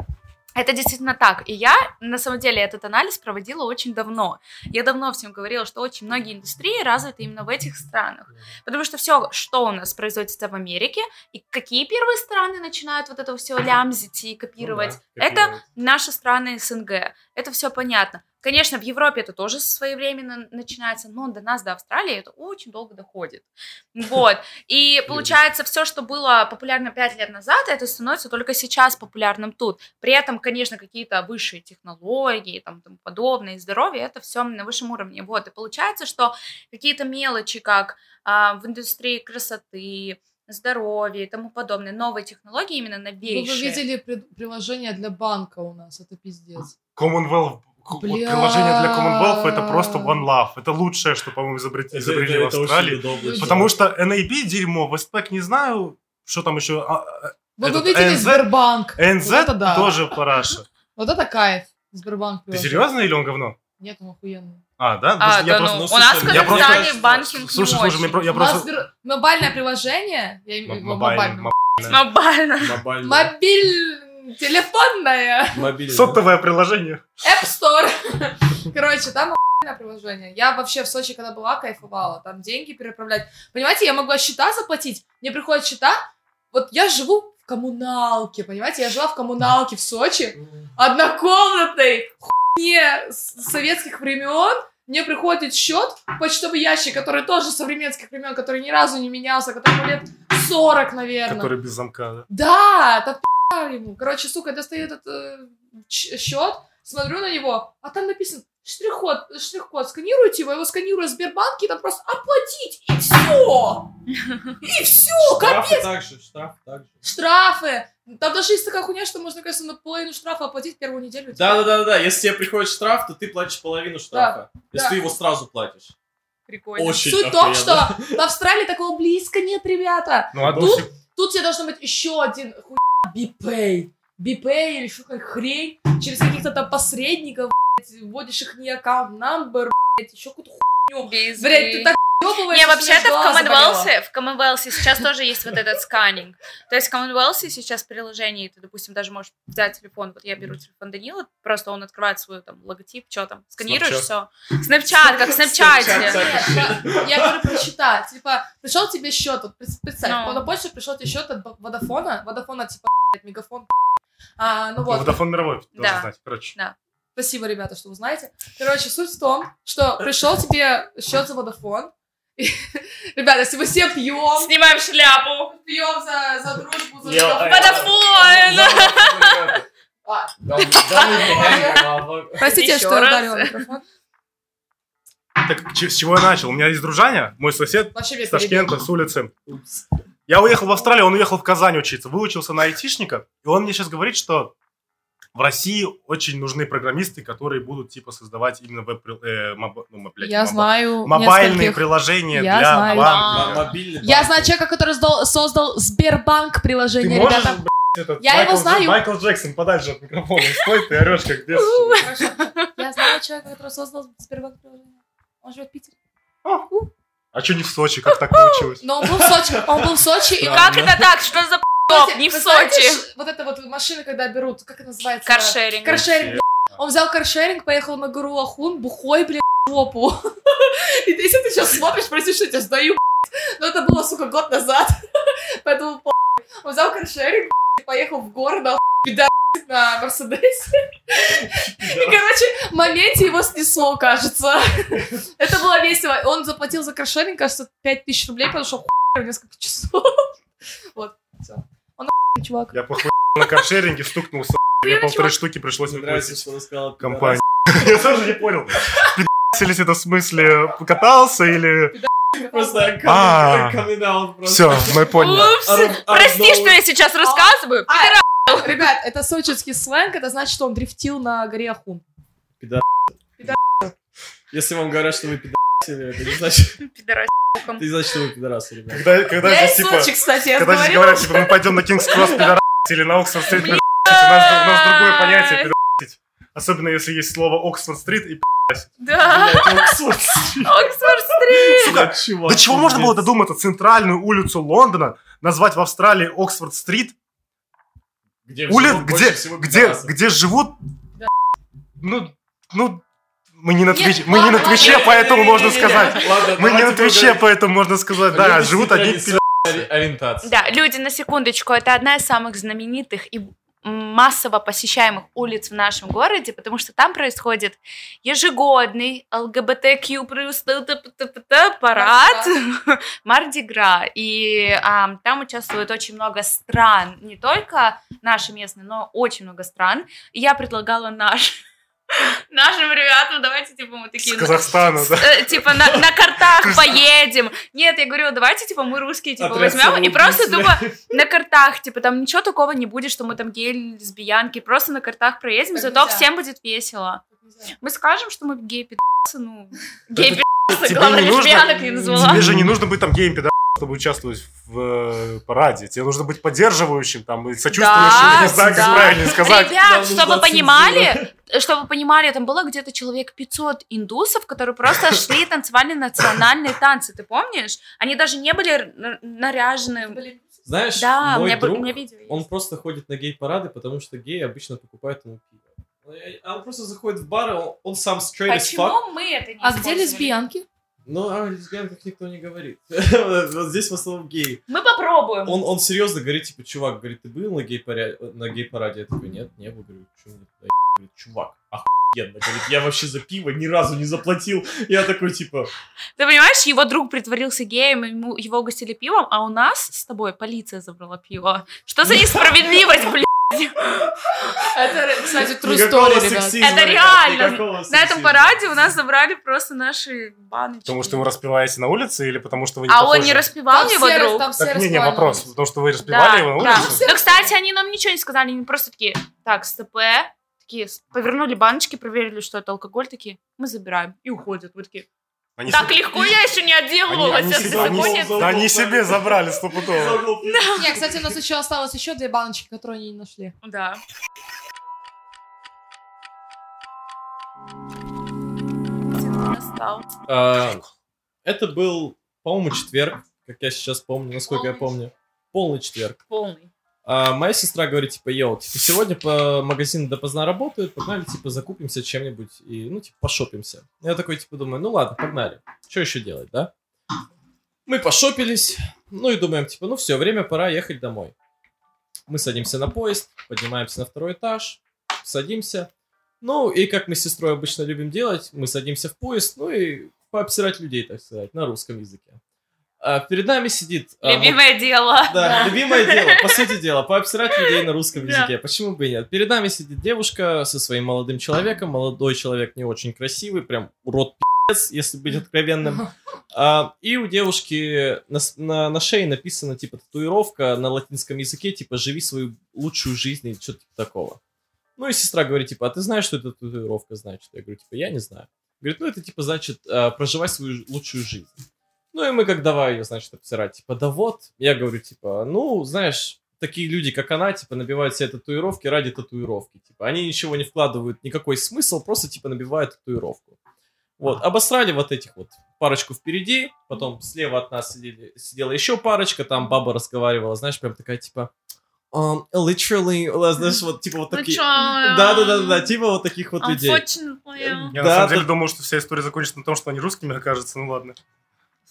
это действительно так. И я, на самом деле, этот анализ проводила очень давно. Я давно всем говорила, что очень многие индустрии развиты именно в этих странах. Потому что все, что у нас производится в Америке, и какие первые страны начинают вот это все лямзить и копировать, Ну да, это копировать. наши страны СНГ. Это все понятно. Конечно, в Европе это тоже своевременно начинается, но до нас, до Австралии, это очень долго доходит. Вот. И получается, все, что было популярно 5 лет назад, это становится только сейчас популярным тут. При этом, конечно, какие-то высшие технологии и там, тому подобное, и здоровье, это все на высшем уровне. Вот. И получается, что какие-то мелочи, как а, в индустрии красоты, здоровья и тому подобное, новые технологии именно Вы бы новейшие. видели при- приложение для банка у нас, это пиздец. Commonwealth, Бля. приложение для Commonwealth это просто one love. Это лучшее, что, по-моему, Это- изобрели это- в Австралии. удобно. Потому что NAB дерьмо, Westpac не знаю, что там еще. а, Вы бы Этот видели NZ Сбербанк. NZ Вот это да. тоже параша. Вот это кайф. Сбербанк. Ты серьезно или он говно? Нет, он охуенный. А, да? А, да я ну, просто- ну, у нас в Казахстане банкинг Слушай, не слушай, очень. я У нас просто- мобильное приложение, я имею в виду Мобильный, мобильное. Телефонное. Мобильный. Сотовое приложение. App Store. Короче, там приложение. Я вообще в Сочи, когда была, кайфовала. Там деньги переправлять. Понимаете, я могла счета заплатить. Мне приходят счета. Вот я живу в коммуналке, понимаете? Я жила в коммуналке в Сочи. Однокомнатной хуйне советских времен. Мне приходит счет, почтовый ящик, который тоже современских времен, который ни разу не менялся, которому лет 40, наверное. Который без замка, да? Да, так ему. Короче, сука, я достаю этот э, счет, смотрю на него, а там написано штрих-код, штрих-код, сканируйте его, его сканирую в Сбербанке, там просто оплатить, и все! И все, Штрафы капец! также, штраф также. Штрафы! Там даже есть такая хуйня, что можно, кажется, на половину штрафа оплатить первую неделю. Да, да, да, да, да. Если тебе приходит штраф, то ты платишь половину штрафа. Если да. ты его сразу платишь. Прикольно. Очень Суть в том, что в Австралии такого близко нет, ребята. Ну, одну Тут- Тут тебе должно быть еще один хуй бипей. Бипей или что какая хрень. Через каких-то там посредников, блядь, вводишь их не аккаунт номер, блядь, еще какую-то хуйню. Без Блядь, ты так Не, вообще-то в. Commonwealth, в Commonwealth сейчас тоже есть вот этот сканинг. То есть в Commonwealth сейчас приложение, и ты, допустим, даже можешь взять телефон, вот я беру телефон Данила, просто он открывает свой там логотип, что там, сканируешь все. Snapchat, как в. Нет, я говорю прочитать. Типа, пришел тебе счет, вот пред- представь, Ну. на почту пришел тебе счет от Водофона, Водофона типа мегафон. А, ну Ну, вот, Водофон мировой, Да. знать. Короче. Спасибо, ребята, что вы знаете. Короче, суть в том, что пришел тебе счет за Водофон. Ребята, если мы все пьем, Снимаем шляпу. пьем за, за дружбу, за Водофон. Простите, что ударила микрофон. Так с чего я начал? У меня есть дружаня, мой сосед с Ташкента, с улицы. Я уехал в Австралию, он уехал в Казань учиться, выучился на айтишника, и он мне сейчас говорит, что в России очень нужны программисты, которые будут типа создавать именно веб э, моб- ну, блядь, Я моб- знаю мобильные нескольких. приложения Я для знаю. банка. Мобильный Я знаю человека, который создал, создал Сбербанк Ты приложение, можешь, ребята. блядь, этот Я его Майкл Дж- знаю. Майкл Джексон подальше от микрофона. Стой, ты орешь как бес. Хорошо. Я знаю человека, который создал Сбербанк приложение. Он живет в Питере. А что не в Сочи, как так получилось? Но он был в Сочи. Он был в Сочи. и Как это так? Что за Кстати, п***? Не в Сочи. Вот это вот машины, когда берут, как это называется? Каршеринг. Каршеринг. Он взял каршеринг, поехал на гору Ахун, бухой, блядь, в жопу. И ты, если ты сейчас смотришь, прости, что я тебя сдаю. Но это было, сука, год назад. Поэтому по***. Он взял каршеринг, поехал в горы, на пидор на Мерседесе. И, короче, в моменте его снесло, кажется. Это было весело. Он заплатил за каршеринг, кажется, 5000 рублей, потому что хуй в несколько часов. Вот, все. Чувак. Я плохой на каршеринге стукнулся. Мне полторы штуки пришлось выплатить компании. Я тоже не понял. Пидасились это в смысле покатался или... Просто А. камин Все, мы поняли. Упс! Ар- Прости, что я сейчас рассказываю. А, Ребят, это сочинский сленг, это значит, что он дрифтил на горе Ахун. Если вам говорят, что вы пидорасили, это не значит, Пидорас. это не значит, что вы пидорасы, ребят. Когда, когда Я здесь типа... Сочи, кстати, я Когда здесь говорят, типа, мы пойдем на Кингс Кросс пидорасить или на Оксфорд Стрит пидорасить, у нас, у нас другое понятие пидорасить. Особенно если есть слово Оксфорд Стрит и Да. Оксфорд-стрит. Сука, чувак, До чего можно было додуматься центральную улицу Лондона назвать в Австралии Оксфорд-стрит? Где Улиц, живут где, где, где живут... Ну, ну, мы не на Твиче, мы не на Твиче, поэтому можно сказать. Мы не на Твиче, поэтому можно сказать, да, живут люди нетрадиционной ори- ориентацией. Да, люди, на секундочку, это одна из самых знаменитых и массово посещаемых улиц в нашем городе, потому что там происходит ежегодный LGBTQ плюс парад Mardi Gras. И um, там участвует очень много стран, не только наши местные, но очень много стран. И я предлагала наш нашим ребятам, давайте, типа, мы С такие... Казахстана, да. э, типа на, на картах поедем. Нет, я говорю, давайте, типа, мы русские, типа, Отряд возьмем и просто тупо на картах, типа, там ничего такого не будет, что мы там геи, лесбиянки, просто на картах проедем, Так зато нельзя. всем будет весело. Мы скажем, что мы геи пидасы, ну, геи тебе главное, не нужно- лесбиянок не назвала. Тебе же не нужно быть там геем пидорасом, чтобы участвовать в э, параде. Тебе нужно быть поддерживающим, там, и сочувствующим, Да, не знаю, как да. правильно сказать. Ребят, чтобы вы понимали, чтобы вы понимали, там было где-то человек 500 индусов, которые просто шли и танцевали национальные танцы, ты помнишь? Они даже не были наряжены. Знаешь, Да, у мой меня, друг, меня видео есть. он просто ходит на гей-парады, потому что геи обычно покупают ему пиво. А он просто заходит в бар, он, он сам straight as fuck. Почему мы это не А где лесбиянки? Ну, о лесбиянках никто не говорит. Вот здесь в основном геи. Мы попробуем. Он, он серьезно говорит, типа, чувак, говорит, ты был на гей-параде? На гей-параде? Я такой, нет, не был. Говорю, что нет? Говорит, чувак, охуенно. Говорит, я вообще за пиво ни разу не заплатил. Я такой, типа, Ты понимаешь, его друг притворился геем, ему, его угостили пивом, а у нас с тобой полиция забрала пиво. Что за несправедливость, блядь? Это, кстати, true story, ребят. Это реально. На этом параде у нас забрали просто наши баночки. Потому что вы распиваете на улице или потому что вы не А он не распевал Там его друг? Так, не, не, вопрос. Потому что вы распивали его на да. улице? Ну, кстати, они нам ничего не сказали, они просто такие, так, СТП, такие, повернули баночки, проверили, что это алкоголь, такие, мы забираем, и уходят. Мы такие, Они так себе- легко я еще не отделывалась они от беззакония. Да они себе забрали стопудово. Не, кстати, у нас еще осталось еще две баночки, которые они не нашли. Да. А, Это был, по-моему, четверг, как я сейчас помню, насколько я помню. Полный четверг. Полный. А моя сестра говорит, типа, йоу, типа, сегодня по магазину допоздна работают, погнали, типа, закупимся чем-нибудь и, ну, типа, пошопимся. Я такой, типа, думаю, ну ладно, погнали. Что еще делать, да? Мы пошопились, ну и думаем, типа, ну все, время пора ехать домой. Мы садимся на поезд, поднимаемся на второй этаж, садимся. Ну, и как мы с сестрой обычно любим делать, мы садимся в поезд, ну и пообсирать людей, так сказать, на русском языке. А перед нами сидит... а, Любимое дело. да, любимое дело, по сути дела, пообсирать людей на русском Да. языке. Почему бы и нет? Перед нами сидит девушка со своим молодым человеком. Молодой человек не очень красивый, прям урод пи***ц, если быть откровенным. А, и у девушки на, на, на шее написана, типа, татуировка на латинском языке, типа, живи свою лучшую жизнь и что-то типа такого. Ну и сестра говорит, типа, а ты знаешь, что это татуировка значит? Я говорю, типа, я не знаю. Говорит, ну это, типа, значит, а, проживай свою лучшую жизнь. Ну и мы как давай ее, значит, обсирать. Типа, да вот. Я говорю, типа, ну, знаешь, такие люди, как она, типа, набивают себе татуировки ради татуировки. Типа, они ничего не вкладывают, никакой смысл, просто, типа, набивают татуировку. Вот, обосрали вот этих вот парочку впереди, потом слева от нас сидели, сидела еще парочка, там баба разговаривала, знаешь, прям такая, типа, um, literally, знаешь, вот, типа, вот Ну такие... чё? Да-да-да-да, типа вот таких вот людей. Я Да, на самом деле да. думал, что вся история закончится на том, что они русскими окажутся. Ну ладно.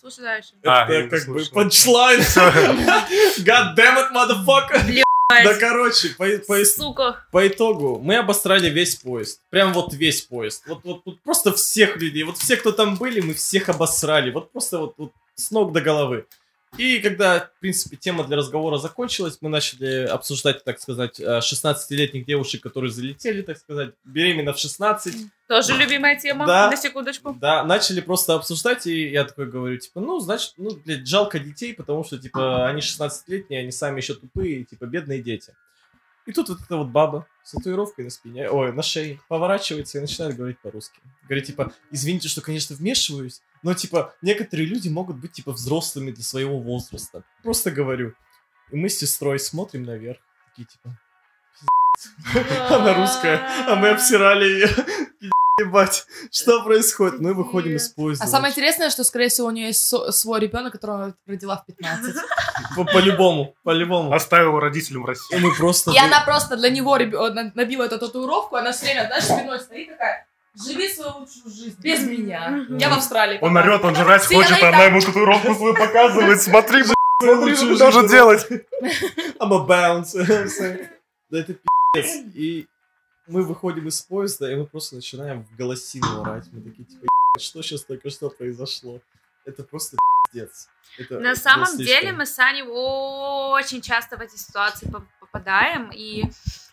Слушай дальше. А, Это как бы панчлайн. God damn it, motherfucker. Да, короче, по, по- Сука. по итогу мы обосрали весь поезд. Прям вот весь поезд. Вот, вот, вот просто всех людей. Вот все, кто там были, мы всех обосрали. Вот просто вот, вот с ног до головы. И когда, в принципе, тема для разговора закончилась, мы начали обсуждать, так сказать, э, 16-летних девушек, которые залетели, так сказать, беременна в 16. Тоже любимая тема, Да. на секундочку. Да, начали просто обсуждать, и я такой говорю, типа, ну, значит, ну, блядь, жалко детей, потому что, типа, они 16-летние, они сами еще тупые, типа, бедные дети. И тут вот эта вот баба с татуировкой на спине, ой, на шее, поворачивается и начинает говорить по-русски. Говорит, типа, извините, что, конечно, вмешиваюсь, но, типа, некоторые люди могут быть, типа, взрослыми для своего возраста. Просто говорю. И мы с сестрой смотрим наверх, такие, типа, она русская, а мы обсирали ее. Ебать, что происходит? Мы выходим из поезда. А самое интересное, что, скорее всего, у нее есть свой ребенок, которого она родила в 15. По- По-любому, по-любому. Оставил родителям в России. мы просто... И она просто для него набила эту татуировку, она все время, знаешь, спиной стоит такая, живи свою лучшую жизнь, без меня. Я в Австралии. Он пока». орет, он жрать хочет, она а она ему татуировку свою показывает. Смотри, блядь, смотри, что жизнь. делать. I'm a bounce. Да это пиздец. И мы выходим из поезда, и мы просто начинаем в голосину орать. Мы такие, типа, «Ебать, что сейчас только что произошло? Это просто пиздец. Это На было самом слишком. деле мы с Аней очень часто в эти ситуации по- попадаем, и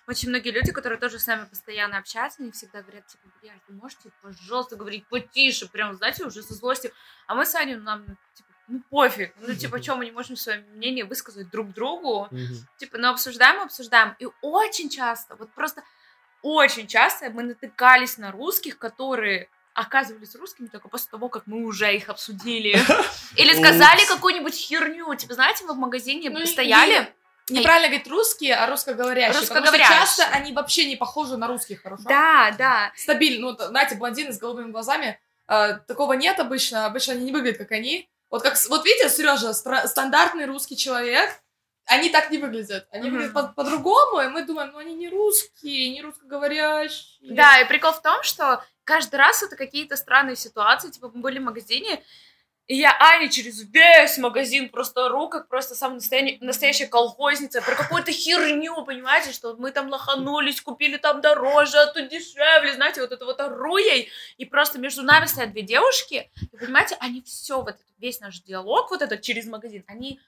очень многие люди, которые тоже с нами постоянно общаются, они всегда говорят, типа, блядь, вы можете, пожалуйста, говорить потише, прям, знаете, уже со злостью. А мы с Аней, ну, нам, типа, ну, пофиг. Ну, типа, что, мы не можем свое мнение высказать друг другу? Типа, ну, обсуждаем, обсуждаем. И очень часто, вот просто очень часто мы натыкались на русских, которые оказывались русскими только после того, как мы уже их обсудили. Или сказали какую-нибудь херню. Типа, знаете, мы в магазине Ну, и- стояли. Неправильно говорить русские, а русскоговорящие. Потому что Русскоговорящие. часто они вообще не похожи на русских, хорошо? Да, да. Стабильно. Ну, знаете, блондины с голубыми глазами. э, такого нет обычно. Обычно они не выглядят, как они. Вот как, вот видите, Сережа, стандартный русский человек, они так не выглядят. Они Мгм. выглядят по- по-другому, и мы думаем, ну они не русские, не русскоговорящие. Да, и прикол в том, что каждый раз это какие-то странные ситуации. Типа, мы были в магазине, и я Ане через весь магазин просто ору, как просто самая настоящая, настоящая колхозница, про какую-то херню, понимаете, что мы там лоханулись, купили там дороже, а тут дешевле, знаете, вот это вот ору ей, и просто между нами стоят две девушки, и, понимаете, они все, вот этот, весь наш диалог, вот этот через магазин, они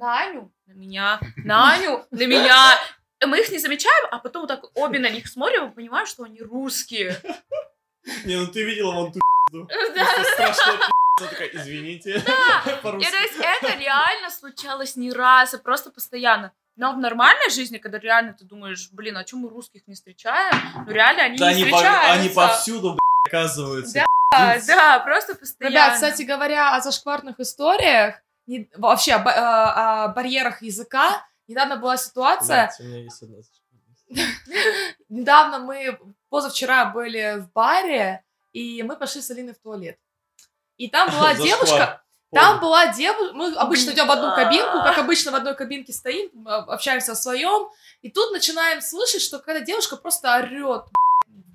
на Аню, на меня, на Аню, на меня, И мы их не замечаем, а потом вот так обе на них смотрим и понимаем, что они русские. Не, ну ты видела вон ту. Да. Страшная. Такая, извините. И По-русски. то есть это реально случалось не раз, а просто постоянно. Но в нормальной жизни, когда реально ты думаешь, блин, а чем мы русских не встречаем? Ну реально они Да не они, по- встречаются. они повсюду, блядь, оказываются. Да, да, просто постоянно. Ребят, кстати говоря, о зашкварных историях, не- вообще о, ба- э, о барьерах языка, недавно была ситуация, Блядь, у меня есть одна недавно мы, позавчера были в баре, и мы пошли с Алиной в туалет. И там была девушка, там была девушка, мы обычно идем в одну кабинку, как обычно в одной кабинке стоим, э, общаемся о своем, и тут начинаем слышать, что какая-то девушка просто орет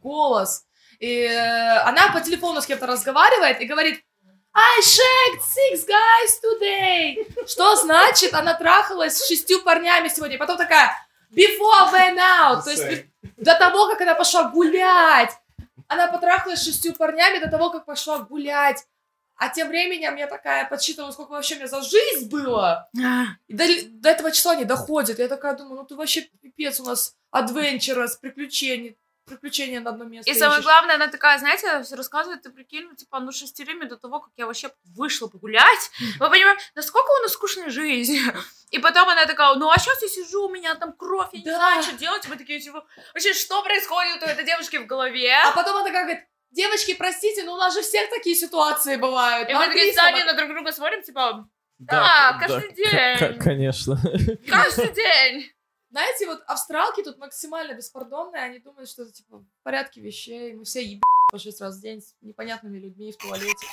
голос. И э, она по телефону с кем-то разговаривает и говорит I shagged six guys today. Что значит, она трахалась с шестью парнями сегодня. Потом такая, before went out. То есть до того, как она пошла гулять. Она потрахалась с шестью парнями до того, как пошла гулять. А тем временем я такая подсчитывала, сколько вообще у меня за жизнь было. И до, до этого числа не доходит. Я такая думаю, ну ты вообще пипец у нас адвенчерос, приключения, приключения на одно место. И самое ищешь. главное, она такая, знаете, всё рассказывает, ты прикинь, ну, типа, ну, шестерыми до того, как я вообще вышла погулять. Мы понимаем, насколько у нас скучная жизнь. И потом она такая, ну, а сейчас я сижу, у меня там кровь, я не Да. знаю, что делать. Мы такие, типа, вообще, что происходит у этой девушки в голове? А потом она такая говорит, девочки, простите, но у нас же всех такие ситуации бывают. И мы такие с английском Аней на друг друга смотрим, типа, Да, Да, каждый к- день. к- Конечно. каждый день. Знаете, вот австралки тут максимально беспардонные, они думают, что это, типа, в порядке вещей, мы все ебем по шесть раз в день с непонятными людьми в туалете.